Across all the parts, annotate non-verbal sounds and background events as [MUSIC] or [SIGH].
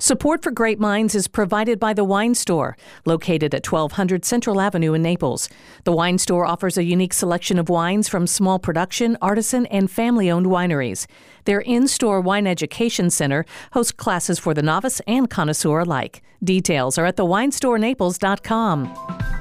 Support for Grape Minds is provided by The Wine Store, located at 1200 Central Avenue in Naples. The Wine Store offers a unique selection of wines from small production, artisan, and family owned wineries. Their in store wine education center hosts classes for the novice and connoisseur alike. Details are at thewinestorenaples.com.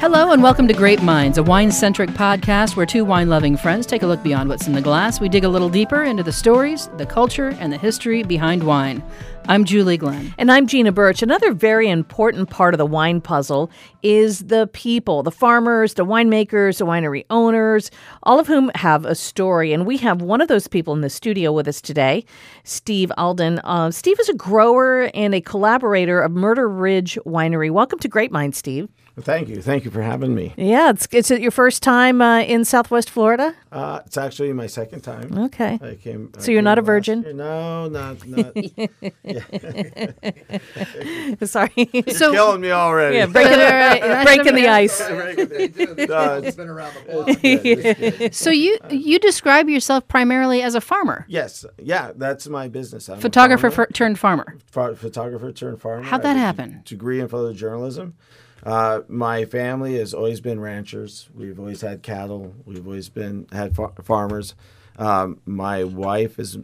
Hello and welcome to Grape Minds, a wine centric podcast where two wine loving friends take a look beyond what's in the glass. We dig a little deeper into the stories, the culture, and the history behind wine. I'm Julie Glenn. And I'm Gina Birch. Another very important part of the wine puzzle is the people, the farmers, the winemakers, the winery owners, all of whom have a story. And we have one of those people in the studio with us today, Steve Alden. Uh, Steve is a grower and a collaborator of Murder Ridge Winery. Welcome to Grape Minds, Steve. Thank you. Thank you for having me. Yeah, it's it's your first time uh, in Southwest Florida. Uh, it's actually my second time. Okay. I came. So I you're not a virgin? Year. No, not [LAUGHS] not. [LAUGHS] [LAUGHS] Sorry. You're so killing me already. Yeah, breaking, right. breaking the ice. it's been around the block. so you you describe yourself primarily as a farmer. Yes. Yeah, that's my business. I'm Photographer farmer. turned farmer. photographer turned farmer. How'd that happen? Degree in photojournalism. Uh, my family has always been ranchers. We've always had cattle. We've always been had far- farmers. Um, my wife's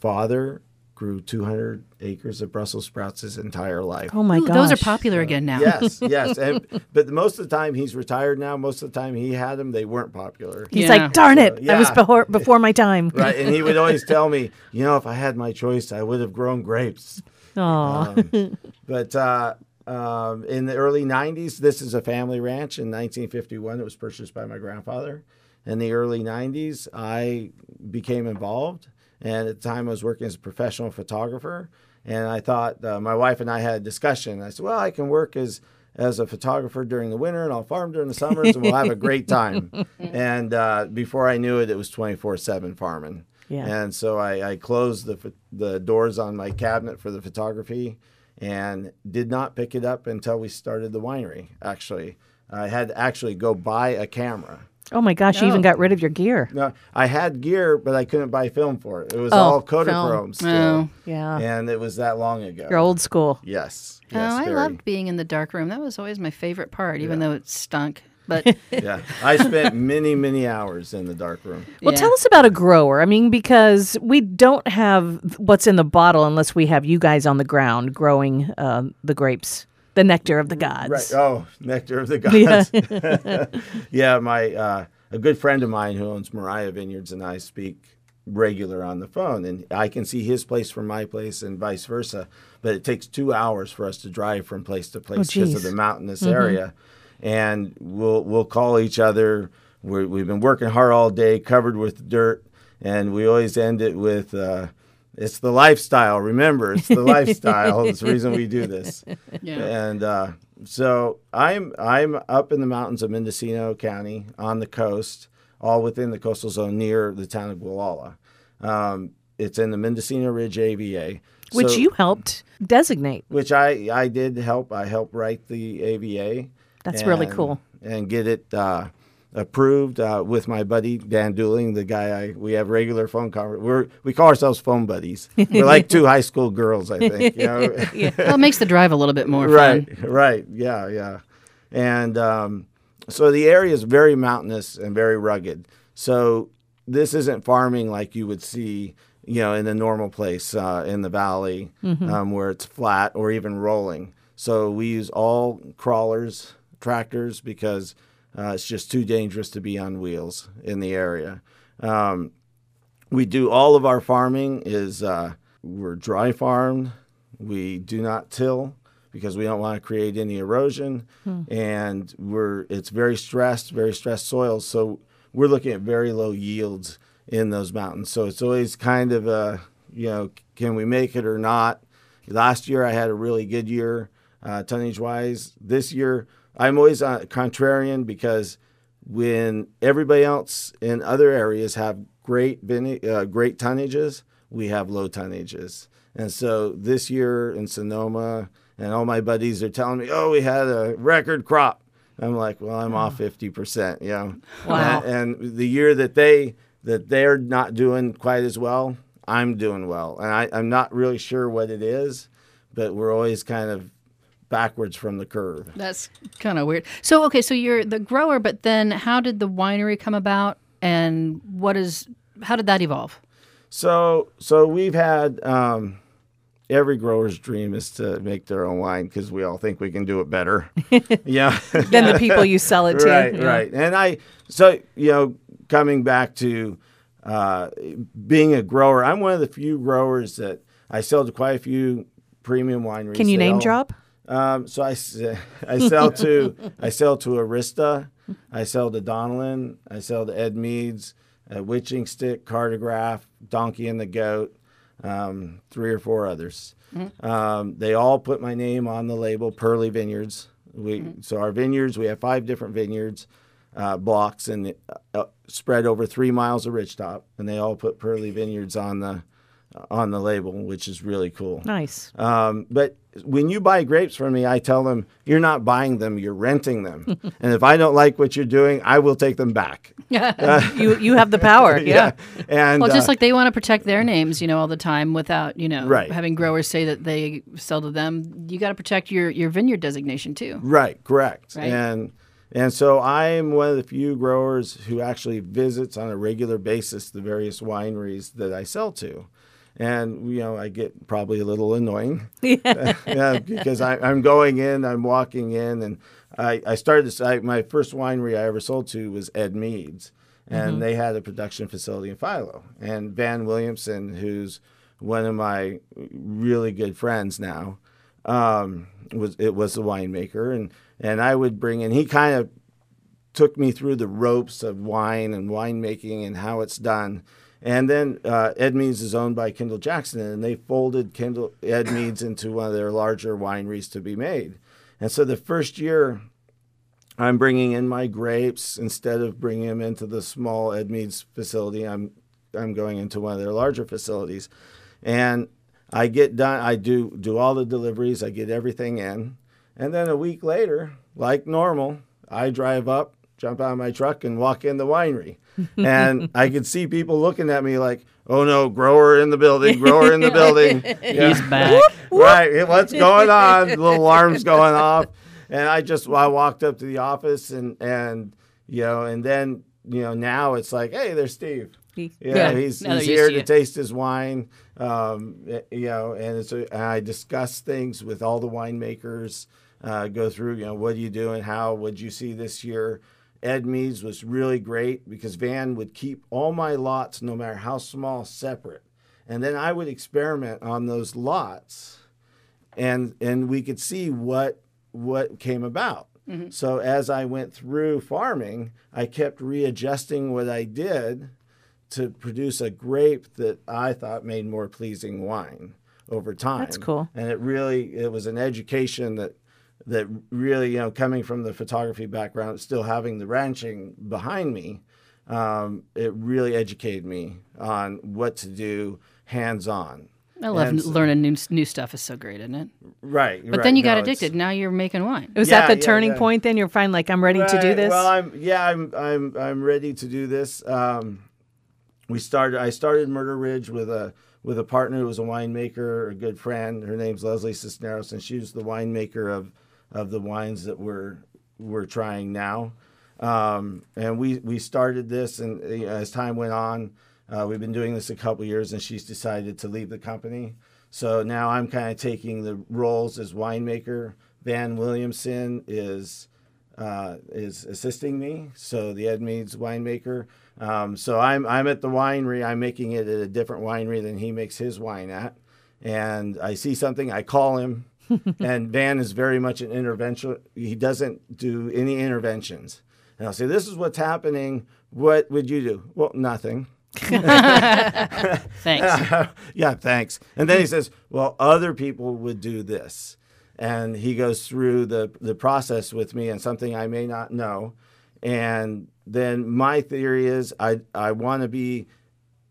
father grew 200 acres of Brussels sprouts his entire life. Oh my god, those are popular again now. yes, yes. [LAUGHS] And, but most of the time he's retired now. Most of the time he had them, they weren't popular. He's yeah. like, darn it, so, yeah. I was before before my time. right, and he would always [LAUGHS] tell me, you know, if I had my choice, I would have grown grapes. Aww. Um, but uh, um, in the early 90s, this is a family ranch. In 1951, it was purchased by my grandfather. In the early 90s, I became involved. And at the time, I was working as a professional photographer. And I thought, uh, my wife and I had a discussion. I said, well, I can work as as a photographer during the winter and I'll farm during the summers and we'll have a great time. [LAUGHS] and uh, before I knew it, it was 24 7 farming. Yeah. And so I, I closed the, the doors on my cabinet for the photography and did not pick it up until we started the winery. Actually, I had to actually go buy a camera. Oh my gosh! You even got rid of your gear. No, I had gear, but I couldn't buy film for it. It was oh, all Kodachrome oh. still. Oh, yeah. And it was that long ago. You're old school. Yes. Oh, yes I very. loved being in the dark room. That was always my favorite part, even yeah. though it stunk. But [LAUGHS] yeah, I spent many, many hours in the dark room. Well, yeah. tell us about a grower. I mean, because we don't have what's in the bottle unless we have you guys on the ground growing uh, the grapes, the nectar of the gods. Right. Oh, nectar of the [LAUGHS] gods. Yeah, [LAUGHS] yeah my uh, a good friend of mine who owns Mariah Vineyards and I speak regular on the phone and I can see his place from my place and vice versa but it takes 2 hours for us to drive from place to place because oh, of the mountainous mm-hmm. area and we'll we'll call each other. we have been working hard all day, covered with dirt, and we always end it with. Uh, it's the lifestyle. Remember, it's the lifestyle. it's the reason we do this. [LAUGHS] Yeah. And uh, so I'm I'm up in the mountains of Mendocino County on the coast, all within the coastal zone near the town of Gualala. Um, it's in the Mendocino Ridge AVA. Which so, you helped designate. Which I, I did help. I helped write the AVA. That's and, really cool. And get it uh, approved uh, with my buddy Dan Dooling, the guy I we have regular phone conversation. We're we call ourselves phone buddies. We're like two [LAUGHS] high school girls, I think. You know? [LAUGHS] yeah. Well, it makes the drive a little bit more right, fun. Right. Right. Yeah. Yeah. And um, so the area is very mountainous and very rugged. So this isn't farming like you would see you know, in a normal place uh, in the valley mm-hmm. um, where it's flat or even rolling. So we use all crawlers, tractors because uh, it's just too dangerous to be on wheels in the area. Um, we do all of our farming is uh, we're dry farmed. We do not till because we don't want to create any erosion, hmm. and we're it's very stressed, very stressed soils. So we're looking at very low yields in those mountains. So it's always kind of a you know can we make it or not. Last year I had a really good year uh, tonnage wise. This year I'm always a contrarian because when everybody else in other areas have great uh, great tonnages, we have low tonnages. And so this year in Sonoma, and all my buddies are telling me, "Oh, we had a record crop," I'm like, well, I'm off 50%, you know. Wow. And, and the year that they that they're not doing quite as well, I'm doing well. And I, I'm not really sure what it is, but we're always kind of backwards from the curve. That's kind of weird. So, okay, so you're the grower, but then how did the winery come about, and what is how did that evolve? So so we've had um, every grower's dream is to make their own wine because we all think we can do it better. [LAUGHS] yeah. Than the people you sell it [LAUGHS] to. right, Yeah. right. And I so you know coming back to uh, being a grower, I'm one of the few growers that I sell to quite a few premium wineries. Can you name all- drop? Um, so I, [LAUGHS] I sell to I sell to Arista, I sell to Donelan, I sell to Edmeades, uh, Witching Stick, Cartograph, Donkey and the Goat, um, three or four others. Um, they all put my name on the label, Perli Vineyards. We so our vineyards we have five different vineyards uh, blocks and uh, spread over three miles of ridgetop, and they all put Perli Vineyards on the on the label, which is really cool. Nice. Um, but when you buy grapes from me, I tell them you're not buying them, you're renting them. [LAUGHS] and if I don't like what you're doing, I will take them back. Yeah, [LAUGHS] you you have the power. [LAUGHS] Yeah. And Well, just uh, like they want to protect their names, you know, all the time without, you know, Right. having growers say that they sell to them. You got to protect your your vineyard designation too. right, correct. Right. And and so I'm one of the few growers who actually visits on a regular basis the various wineries that I sell to. And you know, I get probably a little annoying. [LAUGHS] [LAUGHS] yeah, because I, I'm going in, I'm walking in, and I, I started this. I, my first winery I ever sold to was Edmeades, and they had a production facility in Philo. And Van Williamson, who's one of my really good friends now, um, was it was the winemaker, and and I would bring in. He kind of took me through the ropes of wine and winemaking and how it's done. And then uh, Edmeades is owned by Kendall Jackson, and they folded Kendall Edmeades into one of their larger wineries to be made. And so the first year, I'm bringing in my grapes instead of bringing them into the small Edmeades facility. I'm I'm going into one of their larger facilities, and I get done. I do do all the deliveries. I get everything in, and then a week later, like normal, I drive up, jump out of my truck, and walk in the winery, and I could see people looking at me like, "Oh no, grower in the building, grower in the [LAUGHS] building." Yeah. He's back. right. What's going on? [LAUGHS] Little alarms going off. And I just I walked up to the office and and you know and then you know now it's like hey there's Steve. Yeah, Yeah, he's, now he's here to to taste his wine. Um, you know, and it's a, and I discuss things with all the winemakers. Uh, go through, you know, what are you doing? How would you see this year? Edmeades was really great because Van would keep all my lots, no matter how small, separate, and then I would experiment on those lots, and and we could see what what came about. Mm-hmm. So as I went through farming, I kept readjusting what I did to produce a grape that I thought made more pleasing wine over time. That's cool. And it really it was an education that that really you know coming from the photography background, still having the ranching behind me, um, it really educated me on what to do hands on. I love And learning new new stuff. is so great, isn't it? Right. But then you got addicted. Now you're making wine. Was Yeah, that the yeah, turning yeah. point then? You're fine. like, I'm ready to do this? Well, I'm yeah, I'm I'm I'm ready to do this. Um, we started. I started Murder Ridge with a with a partner who was a winemaker, a good friend. Her name's Leslie Cisneros, and she was the winemaker of of the wines that we're we're trying now. Um, and we we started this, and uh, as time went on, uh, we've been doing this a couple years, and she's decided to leave the company. So now I'm kind of taking the roles as winemaker. Van Williamson is uh, is assisting me. So the Edmeades winemaker. Um, so I'm I'm at the winery. I'm making it at a different winery than he makes his wine at. And I see something, I call him. And Van is very much an intervention. He doesn't do any interventions. And I'll say, "This is what's happening. What would you do?" Well, nothing. [LAUGHS] Thanks. [LAUGHS] yeah, thanks. And then he says, well, other people would do this. And he goes through the, the process with me and something I may not know. And then my theory is I, I want to be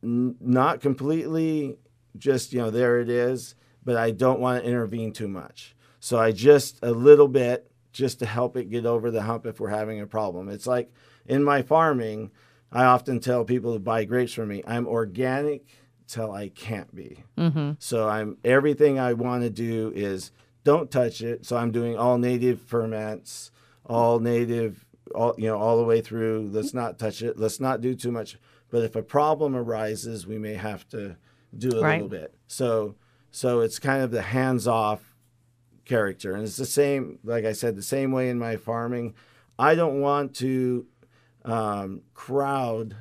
n- not completely just, you know, there it is, but I don't want to intervene too much. So I just a little bit just to help it get over the hump if we're having a problem. It's like in my farming, I often tell people to buy grapes from me. I'm organic till I can't be. Mm-hmm. So I'm everything I want to do is don't touch it. So I'm doing all native ferments, all native, all you know, all the way through. Let's not touch it. Let's not do too much. But if a problem arises, we may have to do a Right. little bit. So so it's kind of the hands off character. And it's the same, like I said, the same way in my farming. I don't want to um, crowd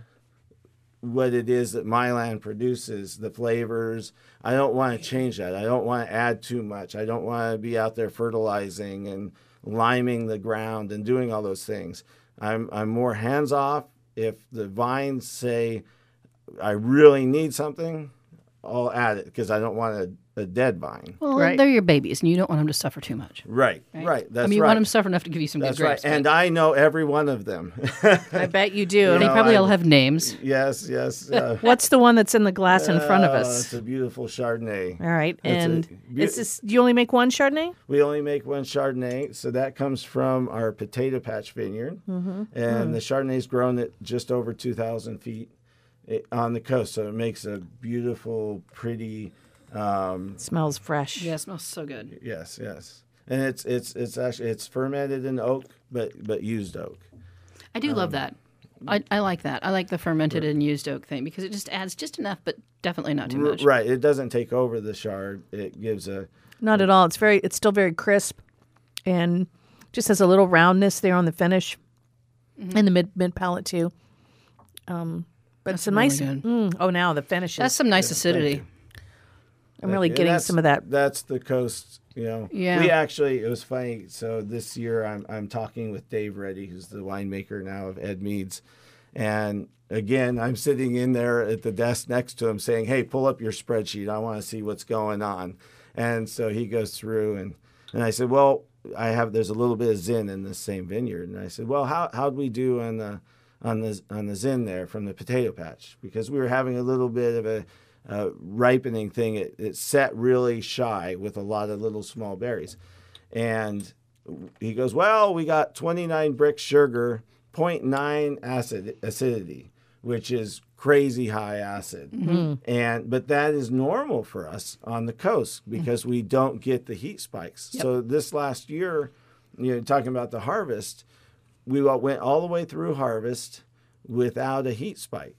what it is that my land produces, the flavors. I don't want to change that. I don't want to add too much. I don't want to be out there fertilizing and liming the ground and doing all those things. I'm, I'm more hands off. If the vines say, I really need something, I'll add it because I don't want a, a dead vine. Well, Right. they're your babies, and you don't want them to suffer too much. Right, right. That's I mean, you right. want them to suffer enough to give you some That's good grapes. right. And I know every one of them. I [LAUGHS] bet you do. but they know, probably I- all have names. [LAUGHS] yes, yes. [LAUGHS] Uh, What's the one that's in the glass in front of uh, us? It's a beautiful Chardonnay. All right, It's and beau- is this? Do you only make one Chardonnay? We only make one Chardonnay, so that comes from our potato patch vineyard, Mm-hmm. and the Chardonnay's grown at just over two thousand feet eh, on the coast, so it makes a beautiful, pretty. Um, smells fresh. Yeah, it smells so good. yes, yes, and it's it's it's actually it's fermented in oak, but but used oak. I do Um, love that. I, I like that. I like the fermented and used oak thing because it just adds just enough, but definitely not too much. right, it doesn't take over the chard. It gives a Not at all. It's very. It's still very crisp, and just has a little roundness there on the finish, Mm-hmm. in the mid mid palate too. Um, but it's a really nice. Mm, oh, now the finish. That's Is, some nice acidity. I'm really getting some of that. That's the coast, you know. Yeah. We actually, it was funny. So this year, I'm I'm talking with Dave Reddy, who's the winemaker now of Edmeades, and again, I'm sitting in there at the desk next to him, saying, "Hey, pull up your spreadsheet. I want to see what's going on." And so he goes through, and and I said, "Well, I have there's a little bit of Zin in the same vineyard," and I said, "Well, how how'd we do on the on the on the Zin there from the potato patch because we were having a little bit of a uh, ripening thing. It, it set really shy with a lot of little small berries. And he goes, Well, we got 29 Brix sugar, 0.9 acid acidity, which is crazy high acid. Mm-hmm. Mm-hmm. And but that is normal for us on the coast mm-hmm. because we don't get the heat spikes. So this last year, you know, talking about the harvest, we went all the way through harvest without a heat spike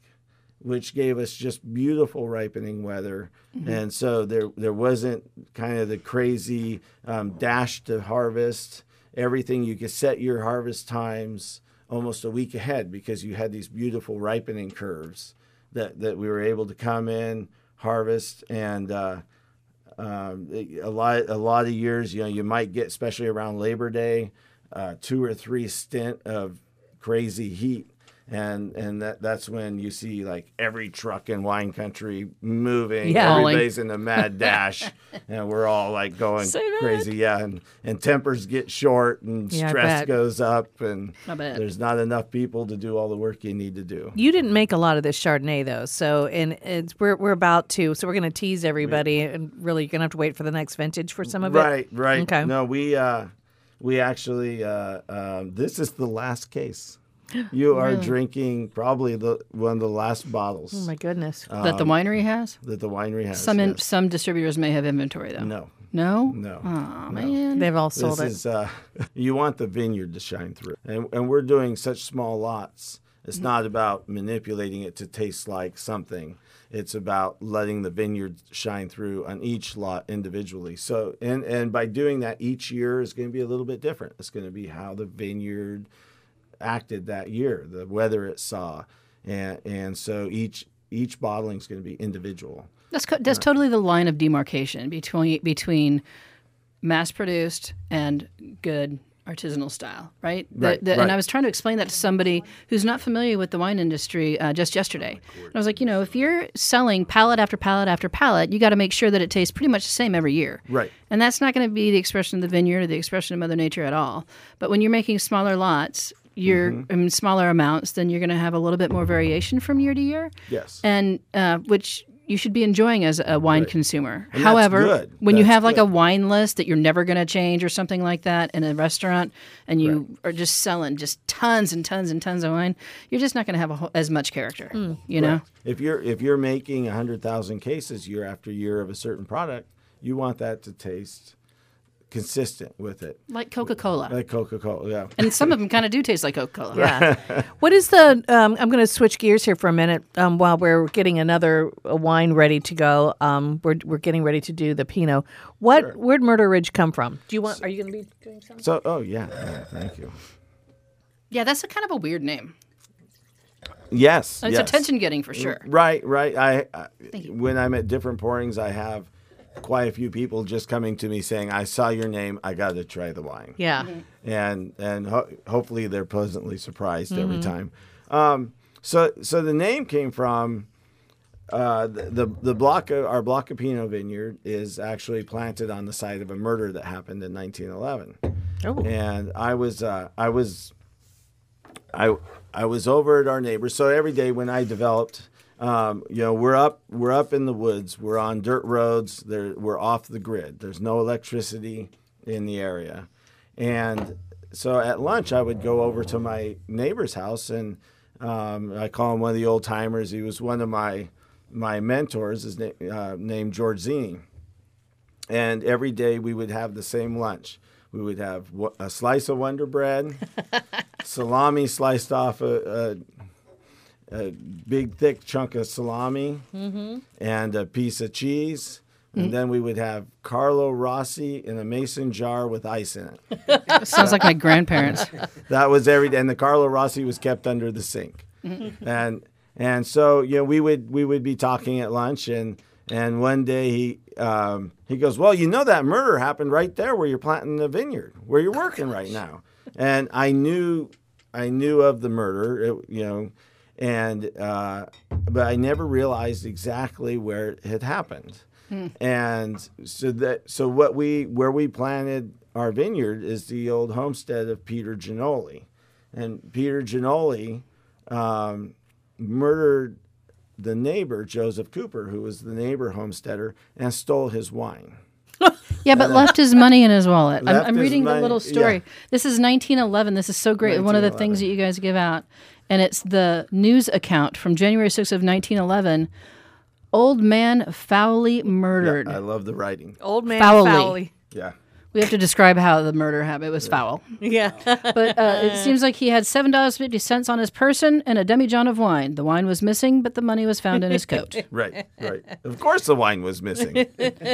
which gave us just beautiful ripening weather. And so there there wasn't kind of the crazy um, dash to harvest. Everything you could set your harvest times almost a week ahead because you had these beautiful ripening curves that, that we were able to come in, harvest, and uh, um, a lot a lot of years, you know, you might get, especially around Labor Day, uh, two or three stint of crazy heat, and and that that's when you see like every truck in wine country moving. Yeah. everybody's in a mad [LAUGHS] dash, and we're all like going that. crazy. Yeah, and and tempers get short, and Yeah, stress goes up, and there's not enough people to do all the work you need to do. You didn't make a lot of this Chardonnay though, so and it's we're we're about to. So we're going to tease everybody, and really you're going to have to wait for the next vintage for some of it. Right, right. Okay. No, we uh, we actually uh, um, this is the last case. [GASPS] You are drinking probably the one of the last bottles Oh my goodness. that the winery has. that the winery has. Some in, yes. some distributors may have inventory though. no, No. no. Oh man. They've all This sold it. is uh, [LAUGHS] you want the vineyard to shine through, and and we're doing such small lots. It's not about manipulating it to taste like something. It's about letting the vineyard shine through on each lot individually. So, and and by doing that, each year is going to be a little bit different. It's going to be how the vineyard acted that year, the weather it saw, and and so each each bottling is going to be individual. That's co- that's totally the line of demarcation between between mass produced and good artisanal style, right? The- Right, the- And. I was trying to explain that to somebody who's not familiar with the wine industry uh, just yesterday. And I was like, you know, if you're selling pallet after pallet after pallet, you got to make sure that it tastes pretty much the same every year. Right. And that's not going to be the expression of the vineyard or the expression of Mother Nature at all. But when you're making smaller lots, you're Mm-hmm. in smaller amounts, then you're going to have a little bit more variation from year to year Yes. and uh, which you should be enjoying as a wine consumer. And that's However, good. when you That's have like good. a wine list that you're never going to change or something like that in a restaurant, and you are just selling just tons and tons and tons of wine, you're just not going to have a, whole- as much character. You know, If you're if you're making hundred thousand cases year after year of a certain product, you want that to taste consistent with it, like Coca Cola, like Coca Cola. Yeah. and some of them kind of do taste like Coca Cola. Yeah. [LAUGHS] [LAUGHS] what is the? Um, I'm going to switch gears here for a minute um, while we're getting another uh, wine ready to go. Um, we're we're getting ready to do the Pinot. What? Where'd Murder Ridge come from? Do you want? Are you going to be doing something? So, oh yeah, yeah, thank you. Yeah, that's a kind of a weird name. Yes, It's yes. attention getting for sure. Right, right. I, I Thank you. when I'm at different pourings, I have quite a few people just coming to me saying, "I saw your name. I got to try the wine." Yeah. and and ho- hopefully they're pleasantly surprised every time. Um, so so the name came from uh, the, the the block of, our block of Pinot vineyard is actually planted on the site of a murder that happened in 1911, Oh. and I was uh, I was I I was over at our neighbors. So every day when I developed, um, you know, we're up we're up in the woods. We're on dirt roads. There we're off the grid. There's no electricity in the area, and so at lunch I would go over to my neighbor's house and um, I call him one of the old timers. He was one of my my mentors. His name uh, named George Zini and every day we would have the same lunch. We would have a slice of Wonder Bread, [LAUGHS] salami sliced off a, a, a big thick chunk of salami, mm-hmm. and a piece of cheese. And mm. then we would have Carlo Rossi in a mason jar with ice in it. [LAUGHS] Sounds like my grandparents. [LAUGHS] That was every day, and the Carlo Rossi was kept under the sink, mm-hmm. and and so you know we would we would be talking at lunch, and and one day he um, he goes, well, you know that murder happened right there where you're planting the vineyard, where you're working right oh now, and I knew I knew of the murder, it, you know, and uh, but I never realized exactly where it had happened. And so that so what we where we planted our vineyard is the old homestead of Peter Ginoli, and Peter Ginoli um, murdered the neighbor Joseph Cooper, who was the neighbor homesteader, and stole his wine. [LAUGHS] Yeah, but left his money in his wallet. I'm, I'm his reading the little story. yeah. This is 1911. This is so great. One of the things that you guys give out, and it's the news account from January 6th of 1911. Old man foully murdered. I love the writing. Old man Foully. Fowley. Yeah. We have to describe how the murder happened. It was foul. Yeah. But uh, it seems like he had seven dollars fifty cents on his person and a demijohn of wine. The wine was missing, but the money was found in his coat. [LAUGHS] Right, right. Of course, the wine was missing.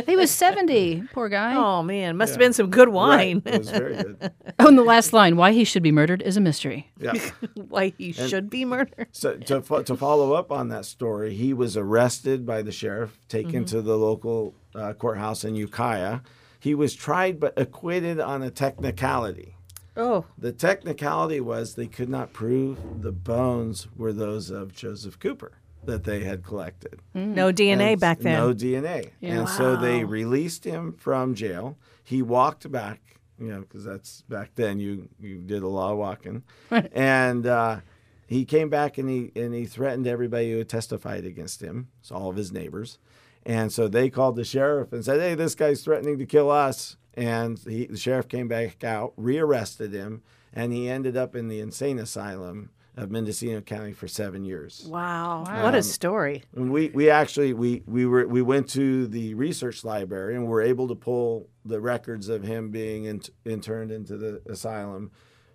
he was seventy. Poor guy. oh man, must have been some good wine. Right. It was very good. [LAUGHS] Oh, and the last line: "Why he should be murdered is a mystery." Yeah. [LAUGHS] Why he should be murdered. So to, fo- to follow up on that story, he was arrested by the sheriff, taken to the local uh, courthouse in Ukiah. He was tried but acquitted on a technicality. Oh. The technicality was they could not prove the bones were those of Joseph Cooper that they had collected. No DNA And back then. No DNA. And so they released him from jail. He walked back, you know, because that's back then you you did a lot of walking, and uh, he came back and he and he threatened everybody who had testified against him, so all of his neighbors, and so they called the sheriff and said, "Hey, this guy's threatening to kill us." And he, the sheriff came back out, rearrested him, and he ended up in the insane asylum of Mendocino County for seven years. wow. What a um, story. And we we actually we we were we went to the research library and were able to pull the records of him being in, interned into the asylum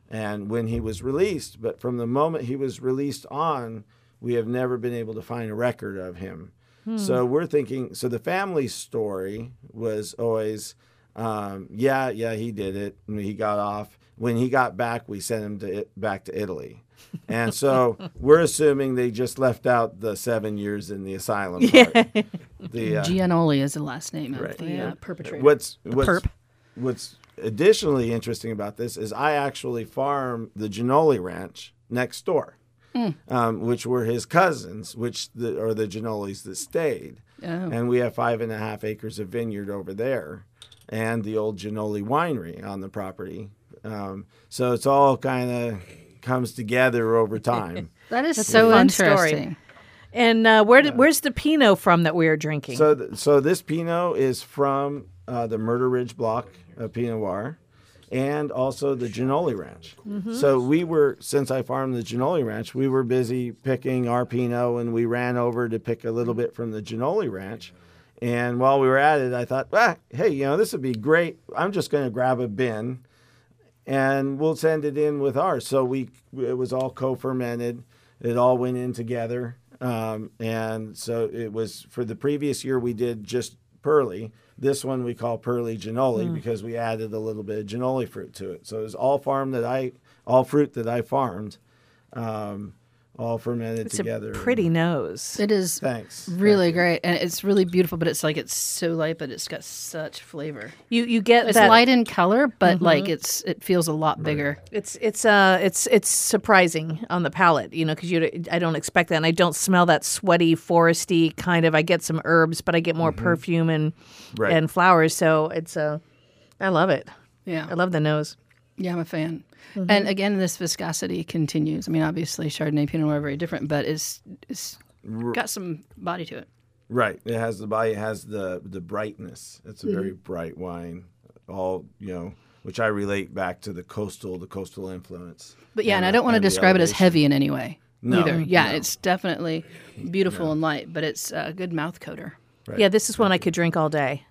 and when he was released but from the moment he was released on we have never been able to find a record of him so we're thinking so the family story was always um, yeah yeah he did it and he got off when he got back we sent him to it, back to italy and so [LAUGHS] we're assuming they just left out the seven years in the asylum. Part. [LAUGHS] The, uh, Gianoli is the last name of Right. the uh, perpetrator. what's what's, perp. what's additionally interesting about this is I actually farm the Ginoli Ranch next door, Hmm. um, which were his cousins, which the, are the Ginolis that stayed, Oh. and we have five and a half acres of vineyard over there, and the old Ginoli Winery on the property. Um, so it's all kind of comes together over time. [LAUGHS] That is That's a so fun story. interesting. And uh, where did, where's the Pinot from that we are drinking? So, th- so this Pinot is from uh, the Murder Ridge block of Pinot Noir, and also the Ginoli Ranch. So we were, since I farmed the Ginoli Ranch, we were busy picking our Pinot, and we ran over to pick a little bit from the Ginoli Ranch. And while we were at it, I thought, ah, hey, you know, this would be great. I'm just going to grab a bin and we'll send it in with ours. So we it was all co-fermented. It all went in together, um, and so it was for the previous year we did just Perli. This one we call Perli ginoli because we added a little bit of ginoli fruit to it. So it was all farm that I all fruit that I farmed, um, all fermented it's together. a pretty nose. It is Thanks. really Thank great, and it's really beautiful. But it's like it's so light, but it's got such flavor. You you get It's that light in color, but like it's it feels a lot bigger. It's it's uh it's it's surprising on the palate, you know, because you I don't expect that, and I don't smell that sweaty, foresty kind of. I get some herbs, but I get more perfume and Right. and flowers. So it's uh, I love it. Yeah, I love the nose. Yeah, I'm a fan. Mm-hmm. And again, this viscosity continues. I mean, obviously, Chardonnay, Pinot Noir are very different, but it's it's got some body to it. Right. It has the body. It has the the brightness. It's a very mm-hmm. bright wine. All you know, which I relate back to the coastal, the coastal influence. But yeah, and, I don't want to and the describe it as heavy in any way No, either. Yeah, no. it's definitely beautiful and light, but it's a good mouth coater. Right. Yeah, this is one I could drink all day.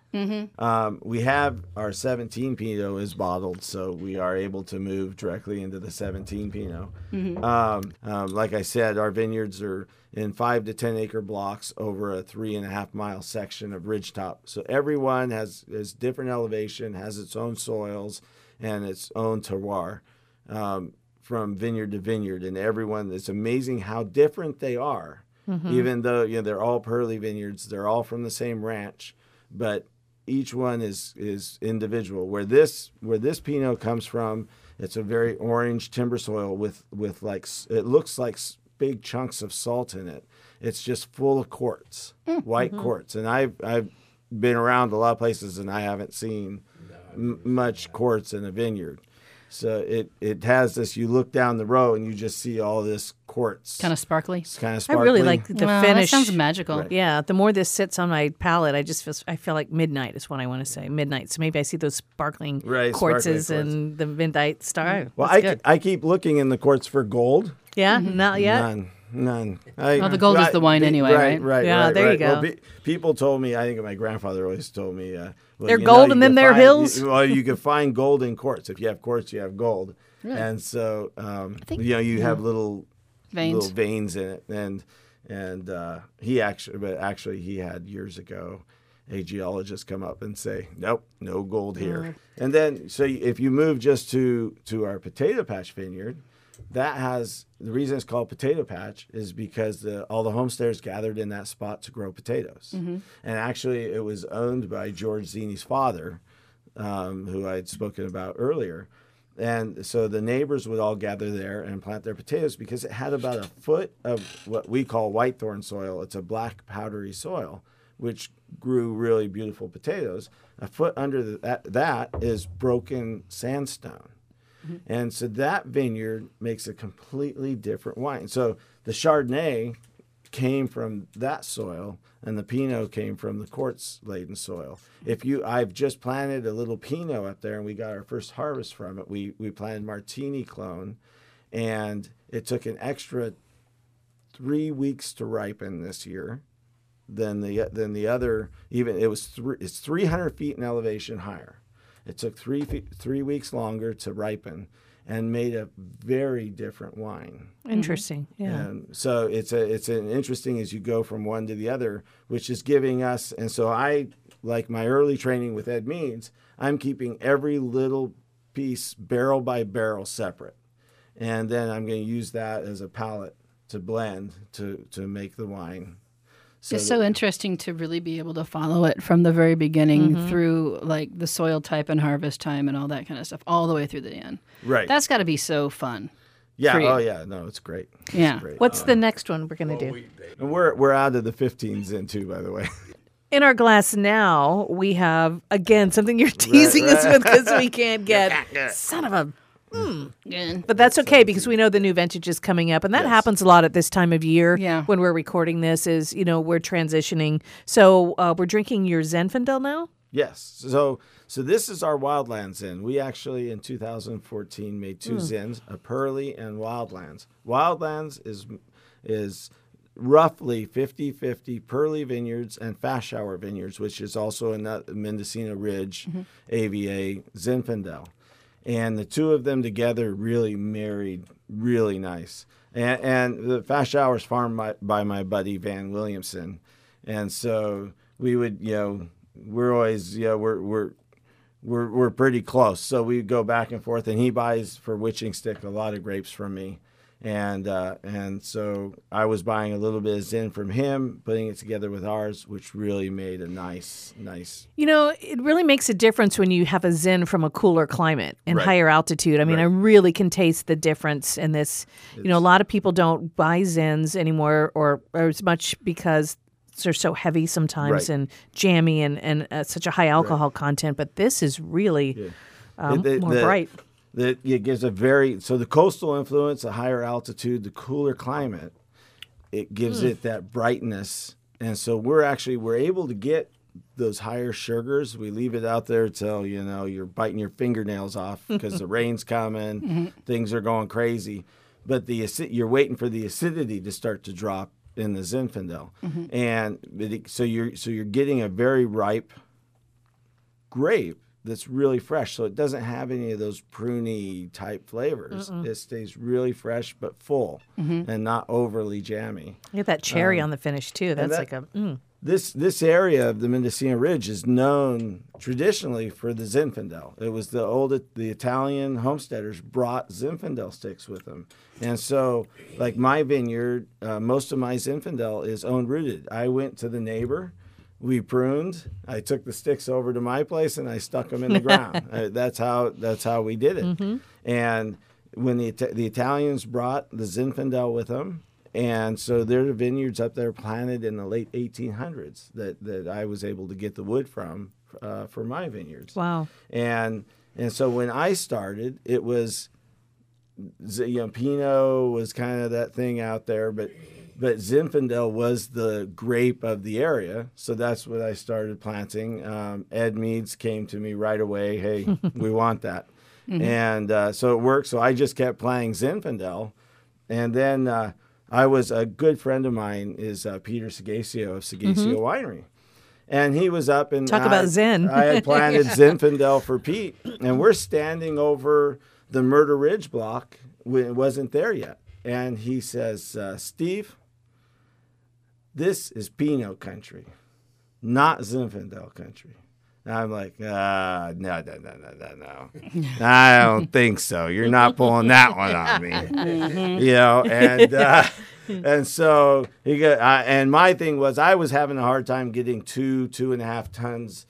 Um, we have our 17 Pinot is bottled, so we are able to move directly into the 17 Pinot. Um, um, like I said, our vineyards are in five to 10 acre blocks over a three and a half mile section of ridgetop. So everyone has is different elevation, has its own soils and its own terroir. Um, from vineyard to vineyard, and everyone, it's amazing how different they are. Even though you know they're all Perli vineyards, they're all from the same ranch, but each one is is individual. Where this where this Pinot comes from, it's a very orange timber soil with with like it looks like big chunks of salt in it. It's just full of quartz, mm, white mm-hmm. quartz, and I've I've been around a lot of places and I haven't seen m- much quartz in a vineyard. So uh, it it has this. You look down the row and you just see all this quartz, Kind of sparkly. It's kind of sparkly. I really like the Wow, finish. That sounds magical. Right. Yeah, the more this sits on my palate, I just feel I feel like midnight is what I want to say. Midnight. So maybe I see those sparkling Right, quartzes sparkling quartz. and the midnight star. Well, That's I, good. ke- I keep looking in the quartz for gold. yeah, mm-hmm. not yet. None, none. I, Well, the gold is the wine pe- anyway, right? Right, right. Yeah, right, there you right. Well, go. people told me. I think my grandfather always told me. Uh, well, They're you know, gold you and then they're find- hills? you- well, you can find gold in quartz. If you have quartz, you have gold. Really? And so, um, you know, you have little Veins. little veins in it, and and uh, he actually, but actually, he had years ago. A geologist come up and say, "Nope, no gold here." And then, so if you move just to to our potato patch vineyard, that has the reason it's called potato patch is because the, all the homesteaders gathered in that spot to grow potatoes. And actually, it was owned by George Zini's father, um, who I had spoken about earlier. And so the neighbors would all gather there and plant their potatoes because it had about a foot of what we call whitethorn soil. It's a black powdery soil, which grew really beautiful potatoes. A foot under the, that, that is broken sandstone. Mm-hmm. And so that vineyard makes a completely different wine. So the Chardonnay came from that soil and the Pinot came from the quartz laden soil. If you I've just planted a little Pinot up there and we got our first harvest from it. We we planted Martini clone and it took an extra 3 weeks to ripen this year than the than the other even it was three, it's 300 feet in elevation higher. It took three three weeks longer to ripen, and made a very different wine. Mm-hmm. Interesting. Yeah. And so it's a it's an interesting as you go from one to the other, which is giving us. And so I like my early training with Edmeades. I'm keeping every little piece barrel by barrel separate, and then I'm going to use that as a palette to blend to to make the wine. So it's so interesting to really be able to follow it from the very beginning mm-hmm. through like the soil type and harvest time and all that kind of stuff, all the way through the end. right. That's got to be so fun. yeah. Oh yeah. No, it's great. It's Yeah. great. What's uh, the next one we're going to do? And we're we're out of the 15s in too, by the way. [LAUGHS] In our glass now, we have again something you're teasing us right. with because we can't [LAUGHS] get. Son of a Again. But that's okay because we know the new vintage is coming up, and that Yes. happens a lot at this time of year. Yeah. when we're recording this, is you know we're transitioning. So uh, we're drinking your Zinfandel now. Yes. So so this is our Wildlands Zin. We actually in 2014 made Hmm. two zins, a Perli and Wildlands. Wildlands is is roughly 50-50 Perli Vineyards and Fast Shower Vineyards, which is also in that Mendocino Ridge Mm-hmm. AVA Zinfandel. And the two of them together really married really nice. And, and the Fast Shower is farmed by, by my buddy Van Williamson. And so we would, you know, we're always, you know, we're, we're, we're, we're pretty close. So we go back and forth, and he buys for Witching Stick a lot of grapes from me. And uh, and so I was buying a little bit of Zin from him, putting it together with ours, which really made a nice, nice. You know, it really makes a difference when you have a Zin from a cooler climate and Right. higher altitude. I mean, I really can taste the difference in this. you know, a lot of people don't buy Zins anymore or, or as much because they're so heavy sometimes Right. and jammy and, and uh, such a high alcohol content. But this is really um, The- the- more the- bright. That it gives a very so the coastal influence, the higher altitude, the cooler climate, it gives Hmm. it that brightness, and so we're actually we're able to get those higher sugars. We leave it out there till you know you're biting your fingernails off [LAUGHS] because the rain's coming, Mm-hmm. things are going crazy, but the you're waiting for the acidity to start to drop in the Zinfandel, Mm-hmm. and it- so you're so you're getting a very ripe grape that's really fresh. So it doesn't have any of those pruny type flavors. It stays really fresh but full and not overly jammy. You get that cherry on the finish too. That's that- like a mm. This this area of the Mendocino Ridge is known traditionally for the Zinfandel. It was the old the Italian homesteaders brought Zinfandel sticks with them, and so like my vineyard, uh, most of my Zinfandel is own rooted. I went to the neighbor, we pruned. I took the sticks over to my place and I stuck them in the ground. [LAUGHS] Uh, that's how that's how we did it. And when the the Italians brought the Zinfandel with them, and so there are vineyards up there planted in the late 1800s that, that I was able to get the wood from uh, for my vineyards. wow. And and so when I started, it was you know Pinot was kind of that thing out there, but but Zinfandel was the grape of the area, so that's what I started planting. Um, Edmeades came to me right away. Hey, [LAUGHS] we want that, and uh, so it worked. So I just kept playing Zinfandel, and then uh, I was a good friend of mine is uh, Peter Seghesio of Seghesio Winery. And he was up and Talk I- about Zen. I had [LAUGHS] planted Zinfandel for Pete, and we're standing over the Murder Ridge block it wasn't there yet. And he says, uh, Steve, this is Pinot country, not Zinfandel country. And I'm like, uh, no, no, no, no, no, no. [LAUGHS] I don't think so. You're not pulling that one on me. You know, and uh, and so he got, uh, and my thing was I was having a hard time getting two, two and a half tons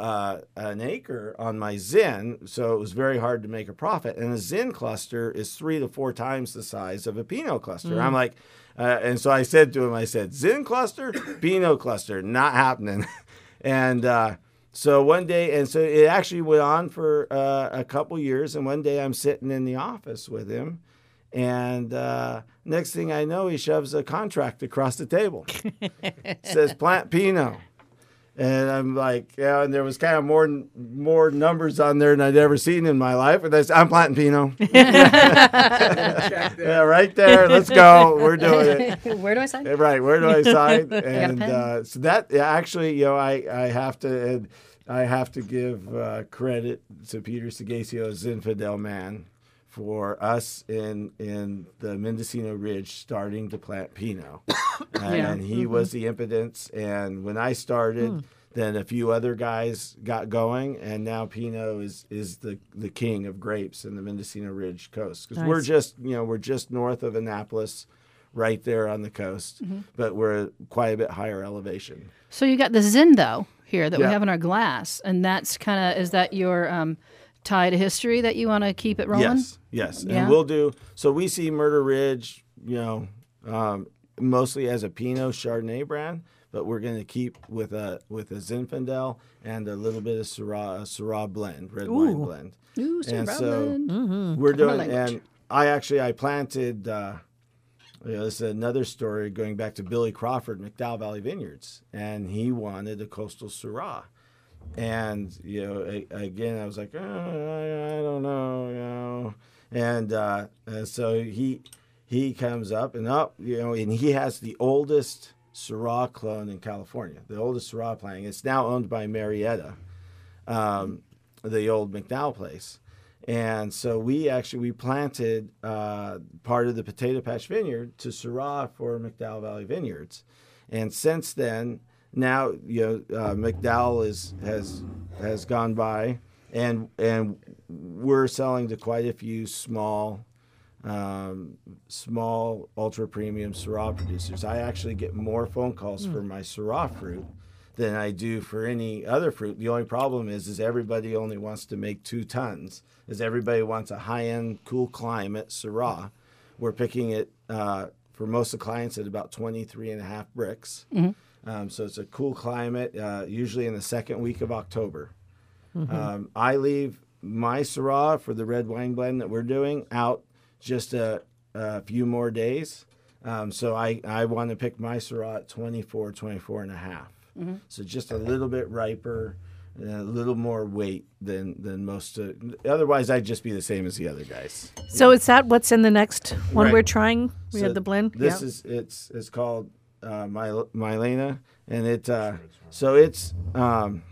uh, an acre on my Zin, so it was very hard to make a profit. And a Zin cluster is three to four times the size of a Pinot cluster. I'm like, uh, and so I said to him, I said, Zin cluster, [COUGHS] Pinot cluster, not happening. [LAUGHS] and uh, so one day, and so it actually went on for uh, a couple years. And one day I'm sitting in the office with him. And uh, next thing I know, he shoves a contract across the table. [LAUGHS] says plant Pinot. And I'm like, yeah, and there was kind of more more numbers on there than I'd ever seen in my life. And I said, I'm planting Pinot. [LAUGHS] yeah, right there. Let's go. We're doing it. [LAUGHS] Where do I sign? Right. Where do I sign? [LAUGHS] and uh, so that yeah, actually, you know, I, I have to and I have to give uh, credit to Peter Seghesio's Zinfandel man for us in in the Mendocino Ridge starting to plant Pinot, [COUGHS] and he was the impotence. And when I started. Then a few other guys got going, and now Pinot is is the, the king of grapes in the Mendocino Ridge coast. Because we're just you know we're just north of Annapolis, right there on the coast, but we're quite a bit higher elevation. So you got the Zin though here that we have in our glass, and that's kind of is that your um, tie to history that you want to keep it rolling? Yes, yes, Yeah. and we'll do. So we see Murder Ridge, you know, um, mostly as a Pinot Chardonnay brand, but we're going to keep with a with a Zinfandel and a little bit of Syrah, a Syrah blend, red wine Ooh. blend. Ooh, and so blend. we're doing, and I actually I planted. Uh, you know, this is another story going back to Billy Crawford, McDowell Valley Vineyards, and he wanted a coastal Syrah. And you know, again, I was like, oh, I, don't know, you know. And, uh, and so he he comes up and up, you know, and he has the oldest Syrah clone in California, the oldest Syrah plant. It's now owned by Marietta, um, the old McDowell place. And so we actually we planted uh, part of the Potato Patch Vineyard to Syrah for McDowell Valley Vineyards, and since then, now you know uh, McDowell is has has gone by, and and we're selling to quite a few small, um, small ultra premium Syrah producers. I actually get more phone calls for my Syrah fruit than I do for any other fruit. The only problem is, is everybody only wants to make two tons. Is everybody wants a high-end, cool climate Syrah. We're picking it uh, for most of the clients at about 23 and a half Brix. Um, so it's a cool climate, uh, usually in the second week of October. Um, I leave my Syrah for the red wine blend that we're doing out just a, a few more days. Um, so I, I want to pick my Syrah at 24, 24 and a half. So just a little bit riper, a little more weight than than most. Uh, otherwise, I'd just be the same as the other guys. So is that what's in the next one Right. we're trying? We So had the blend. This yeah. is it's it's called uh, My Mylena, and it uh, so it's um,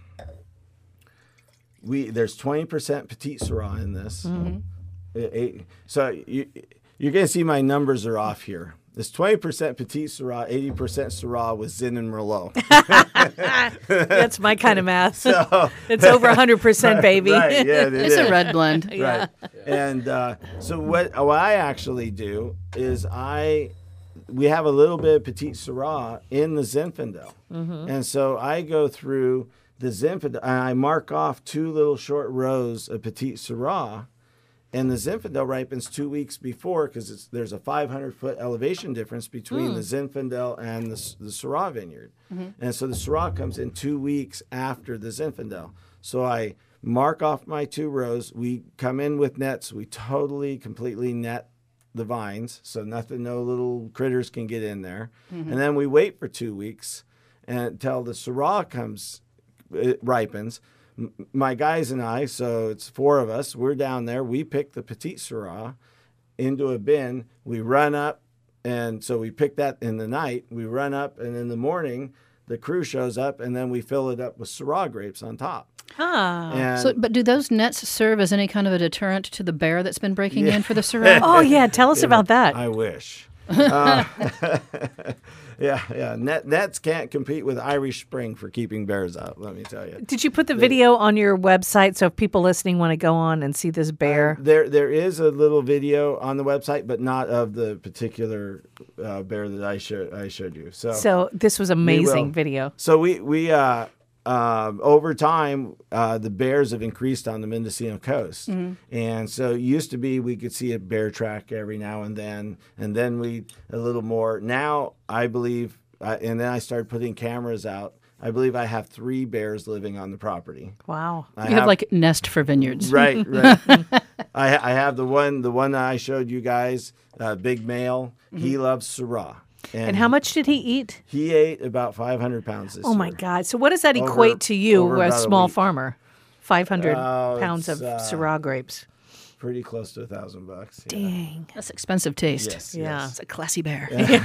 we there's twenty percent petite Syrah in this. Mm-hmm. It- it- so you you're gonna see my numbers are off here. It's twenty percent petite Syrah, eighty percent Syrah with Zin and Merlot. [LAUGHS] [LAUGHS] That's my kind of math. so, [LAUGHS] it's over 100%, baby. right, yeah, it It's is. a red blend. right. And uh, so what, what I actually do is I we have a little bit of petite syrah in the Zinfandel, mm-hmm. and so I go through the Zinfandel and I mark off two little short rows of petite syrah. And the Zinfandel ripens two weeks before because there's a 500 foot elevation difference between the mm. Zinfandel and the, the Syrah vineyard. Mm-hmm. And so the Syrah comes in two weeks after the Zinfandel. So I mark off my two rows. We come in with nets. We totally, completely net the vines. So nothing, no little critters can get in there. Mm-hmm. And then we wait for two weeks until the Syrah comes, it ripens. My guys and I, so it's four of us, we're down there. We pick the Petite Syrah into a bin. We run up, and so we pick that in the night. We run up, and in the morning, the crew shows up, and then we fill it up with Syrah grapes on top. Ah. And So, but do those nets serve as any kind of a deterrent to the bear that's been breaking in for the Syrah? Oh, yeah. Tell us about that. I wish. [LAUGHS] Uh, [LAUGHS] yeah, yeah. Net, nets can't compete with Irish Spring for keeping bears out. Let me tell you. Did you put the video on your website so if people listening want to go on and see this bear? There, there is a little video on the website, but not of the particular uh, bear that I showed. I showed you. So, so this was amazing video. so we we uh, um, over time uh, the bears have increased on the Mendocino coast, and so it used to be we could see a bear track every now and then, and then we a little more. Now I believe, uh, and then I started putting cameras out. I believe I have three bears living on the property. Wow. I You have like nest for vineyards. [LAUGHS] Right, [LAUGHS] right. I, I have the one, the one that I showed you guys, uh, big male. He loves Syrah, And how much did he eat? he ate about 500 pounds this Oh my year. God! So what does that Over- equate to you, a about a small week. farmer? Five hundred Oh, pounds of uh, Syrah grapes. Pretty close to a thousand bucks. Yeah. Dang. That's expensive taste. Yes, Yeah. It's a classy bear. and, [LAUGHS]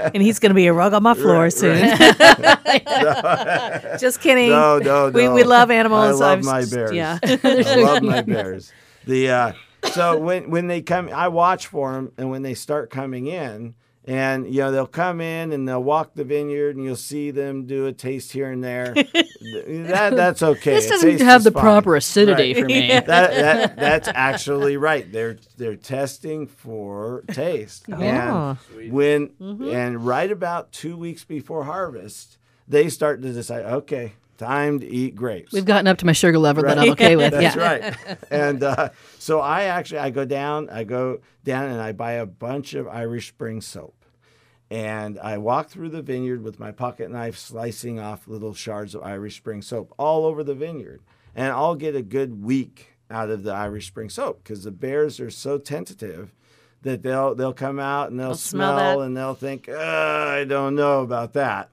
[LAUGHS] and he's going to be a rug on my floor Right, soon. [LAUGHS] Just kidding. No, no, We, we love animals. I love I've my s- bears. Yeah. I love my bears. The uh, so when when they come, I watch for them, and when they start coming in, and you know they'll come in and they'll walk the vineyard, and you'll see them do a taste here and there. [LAUGHS] that that's okay. This A doesn't have the fine. proper acidity Right. for me. that, that [LAUGHS] that's actually right. They're they're testing for taste, Oh. and when mm-hmm. and right about two weeks before harvest, they start to decide. Okay, time to eat grapes. We've gotten up to my sugar level that I'm okay [LAUGHS] with. That's yeah. right. [LAUGHS] And uh, so I actually I go down, I go down and I buy a bunch of Irish Spring soap. and I walk through the vineyard with my pocket knife, slicing off little shards of Irish Spring soap all over the vineyard. And I'll get a good week out of the Irish Spring soap because the bears are so tentative that they'll they'll come out and they'll, smell smell, and they'll think, "Uh, I don't know about that.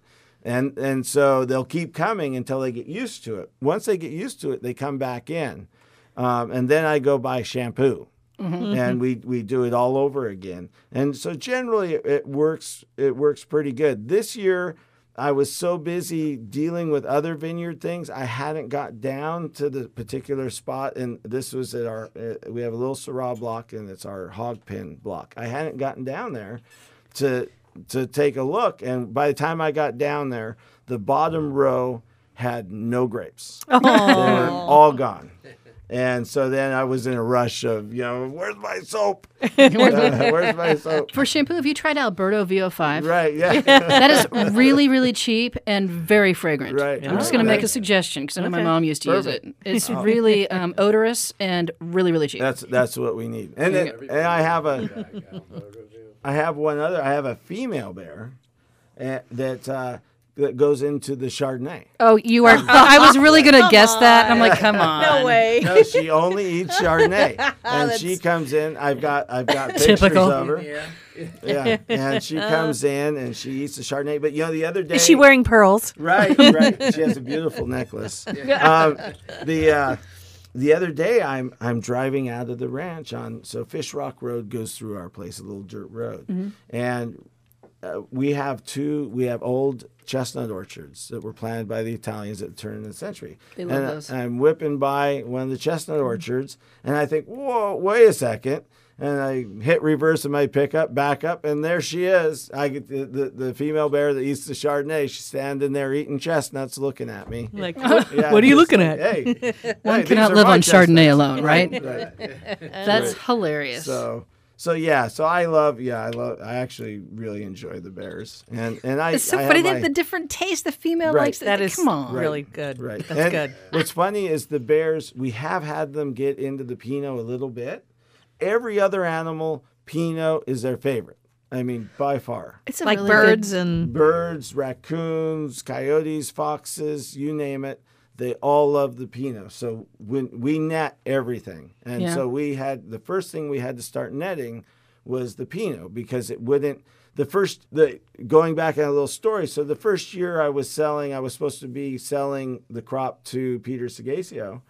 And and so they'll keep coming until they get used to it. Once they get used to it, they come back in. Um, and then I go buy shampoo. And we, we do it all over again, and so generally it, it works. It works pretty good. This year, I was so busy dealing with other vineyard things, I hadn't got down to the particular spot. And this was at our, uh, we have a little Syrah block, and it's our hog pen block. I hadn't gotten down there to to take a look. And by the time I got down there, the bottom row had no grapes. They were all gone. And so then I was in a rush of, you know, where's my soap? [LAUGHS] Uh, where's my soap? For shampoo, have you tried Alberto VO5? Right, yeah. [LAUGHS] That is really, really cheap and very fragrant. Right. I'm just going to make a suggestion because I know my mom used to use it. It's [LAUGHS] really um, odorous and really, really cheap. That's that's what we need. And then, and I have a I have one other. I have a female bear uh, that uh, that goes into the Chardonnay. oh, you are. [LAUGHS] I was really going to guess that. And I'm like, come on. No way. No, she only eats Chardonnay, [LAUGHS] and she comes in. I've got I've got pictures Typical. of her. Yeah, and she comes in and she eats the Chardonnay. But you know, the other day Is she wearing pearls? Right, right. She has a beautiful [LAUGHS] necklace. Um, the uh, the other day, I'm I'm driving out of the ranch on so Fish Rock Road goes through our place, a little dirt road, Mm-hmm. and uh, we have two. We have old chestnut orchards that were planted by the Italians at the turn of the century. They love and those. I'm whipping by one of the chestnut orchards, and I think, whoa, wait a second. And I hit reverse in my pickup, back up, and there she is. I get the, the, the female bear that eats the Chardonnay. She's standing there eating chestnuts, looking at me. Like, [LAUGHS] Yeah, [LAUGHS] what are you looking like, at? Hey, One hey, cannot live my on Chardonnay alone, [LAUGHS] right? Right. That's hilarious. So, so yeah. So I love. Yeah, I love. I actually really enjoy the bears, and and I. it's so I have funny. They have the different taste. The female Right. likes That is Come on. really good. Right. That's And good. What's funny is the bears, we have had them get into the Pinot a little bit. Every other animal, Pinot is their favorite. I mean, by far. It's Like really birds Good, and Birds, raccoons, coyotes, foxes, you name it, they all love the Pinot. So when we net everything. And Yeah. so we had the first thing we had to start netting was the Pinot because it wouldn't the first the going back in a little story. So the first year I was selling, I was supposed to be selling the crop to Peter Seghesio.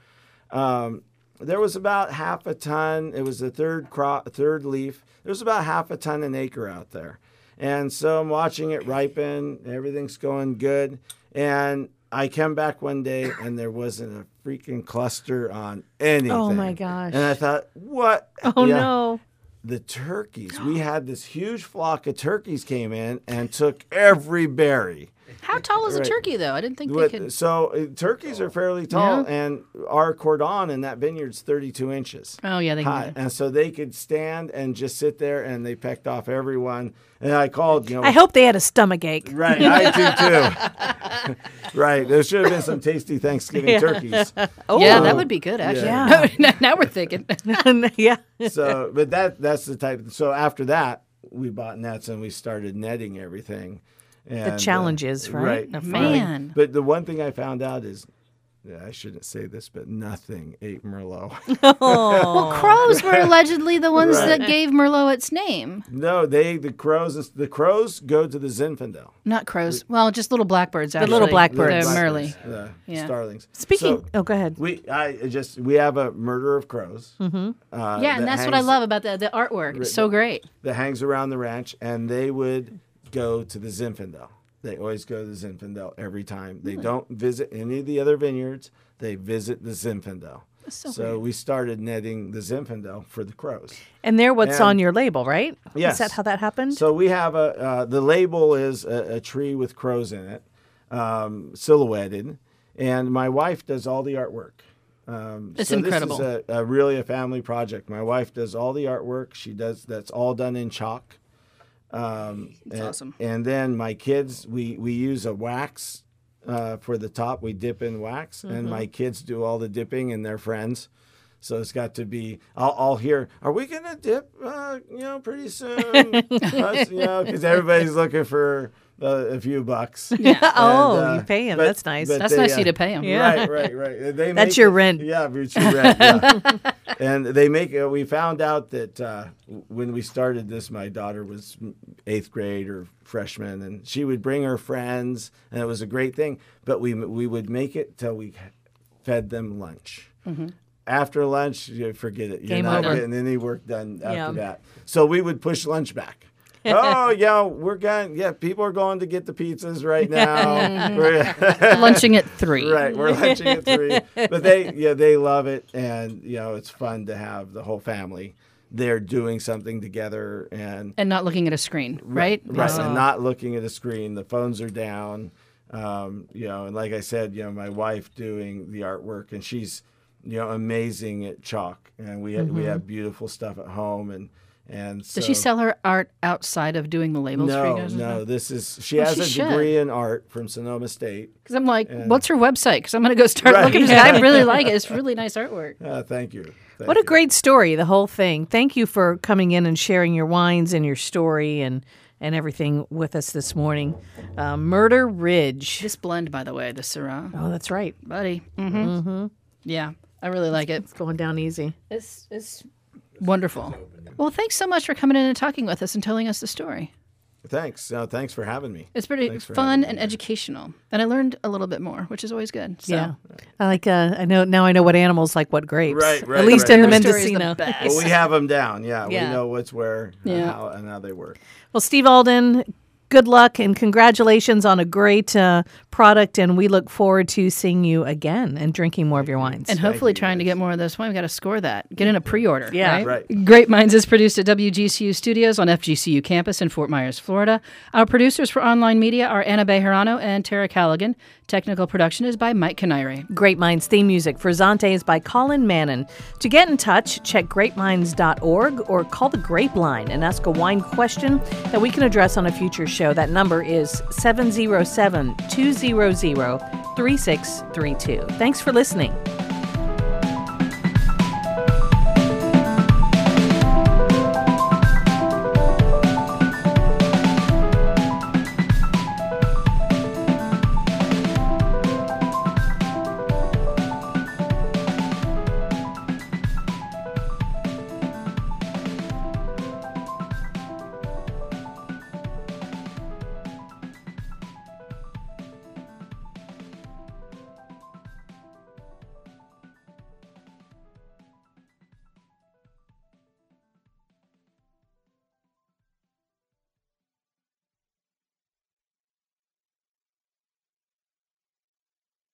Um, there was about half a ton. It was the third crop, third leaf. There was about half a ton an acre out there, and so I'm watching it ripen. Everything's going good, and I come back one day and there wasn't a freaking cluster on anything. Oh my gosh. And I thought, what? oh Yeah no. the turkeys. We had this huge flock of turkeys came in and took every berry. How tall is a Right. turkey, though? I didn't think they could. so uh, turkeys are fairly tall, and our cordon in that vineyard's 32 inches Oh yeah, they high, can. and so they could stand and just sit there, and they pecked off everyone. And I called, you know, I hope they had a stomach ache. right, I do too. [LAUGHS] right, there should have been some tasty Thanksgiving turkeys. [LAUGHS] Oh, Yeah, that would be good actually. Yeah. [LAUGHS] now, now we're thinking. yeah. so but that that's the type so after that we bought nets and we started netting everything and, uh, challenges, right, of farming. Man. but the one thing i found out is yeah, i shouldn't say this but nothing ate merlot [LAUGHS] [LAUGHS] Well, crows were allegedly the ones Right. that gave Merlot its name. no they the crows the crows go to the zinfandel Not crows. Well, just little blackbirds. Actually. little blackbirds. The The the Yeah. starlings Speaking. So, oh, go ahead. we I just we have a murder of crows. Mm-hmm. Uh, Yeah, and that's what I love about the the artwork. It's so great. that hangs around the ranch, and they would go to the Zinfandel. They always go to the Zinfandel every time. They don't visit any of the other vineyards. They visit the Zinfandel. so we started netting the Zinfandel for the crows. And they're what's And- on your label, right? Yes. Is that how that happened? So we have a uh, the label is a, a tree with crows in it, um, silhouetted, and my wife does all the artwork. Um, It's so incredible. This is a, a really a family project. My wife does all the artwork. She does that's all done in chalk. Um, That's and, awesome. And then my kids, we we use a wax uh, for the top. We dip in wax, Mm-hmm. and my kids do all the dipping and their friends. So it's got to be. I'll, I'll hear. Are we gonna dip? Uh, you know, pretty soon. [LAUGHS] Us, you know, because everybody's looking for uh, a few bucks. [LAUGHS] Yeah. oh, uh, you pay him. but- That's nice. but That's they, nice of uh, you to pay them. Yeah. Right, right, [LAUGHS] right. They That's your it- rent. Yeah, it's your rent. Yeah. [LAUGHS] and they make it. We found out that uh, when we started this, my daughter was eighth grade or freshman, and she would bring her friends, and it was a great thing. But we we would make it till we fed them lunch. After lunch, you forget it. You're Game not over. getting any work done after Yeah. that. So we would push lunch back. Oh yeah, we're going. Yeah, people are going to get the pizzas right now. [LAUGHS] We're- [LAUGHS] Lunching at three. right, we're lunching at three. [LAUGHS] But they, yeah, they love it, and you know, it's fun to have the whole family there doing something together, and And not looking at a screen, right? right, So- and not looking at a screen. The phones are down. Um, you know, and like I said, you know, my wife doing the artwork, and she's, you know, amazing at chalk, and we we have beautiful stuff at home, and and so, Does she sell her art outside of doing the labels for you No, guys? no. This is she Well, has she a should. degree in art from Sonoma State. Because I'm like, what's her website? Because I'm going to go start Right. looking. at. I really like it. It's really nice artwork. Uh, [LAUGHS] thank you. Thank What a great story, the whole thing. Thank you for coming in and sharing your wines and your story and and everything with us this morning. Uh, Murder Ridge. This blend, by the way, the Syrah, Oh, that's right. buddy. Mm-hmm. Yeah, I really like it. It's going down easy. It's it's wonderful. Well, thanks so much for coming in and talking with us and telling us the story. Thanks. No, thanks for having me. It's pretty fun and educational, and I learned a little bit more, which is always good. So. Yeah. I like uh, I know now I know what animals like what grapes. Right, right, At least right. in the Your the Mendocino. best. But we have them down. Yeah, Yeah. we know what's where Yeah. how, and how they work. Well, Steve Alden, good luck and congratulations on a great uh, product and we look forward to seeing you again and drinking more of your wines. And hopefully, you, trying to get more of this wine, we got to score that. Get in a pre-order. Yeah. right? Right. Grape Minds is produced at WGCU Studios on FGCU campus in Fort Myers, Florida. Our producers for online media are Anna Bejarano and Tara Callaghan. Technical production is by Mike Canary. Grape Minds theme music for Zante is by Colin Mannon. To get in touch, check grapeminds.org or call the Grape Line and ask a wine question that we can address on a future show. That number is 707 200 3632. Thanks for listening.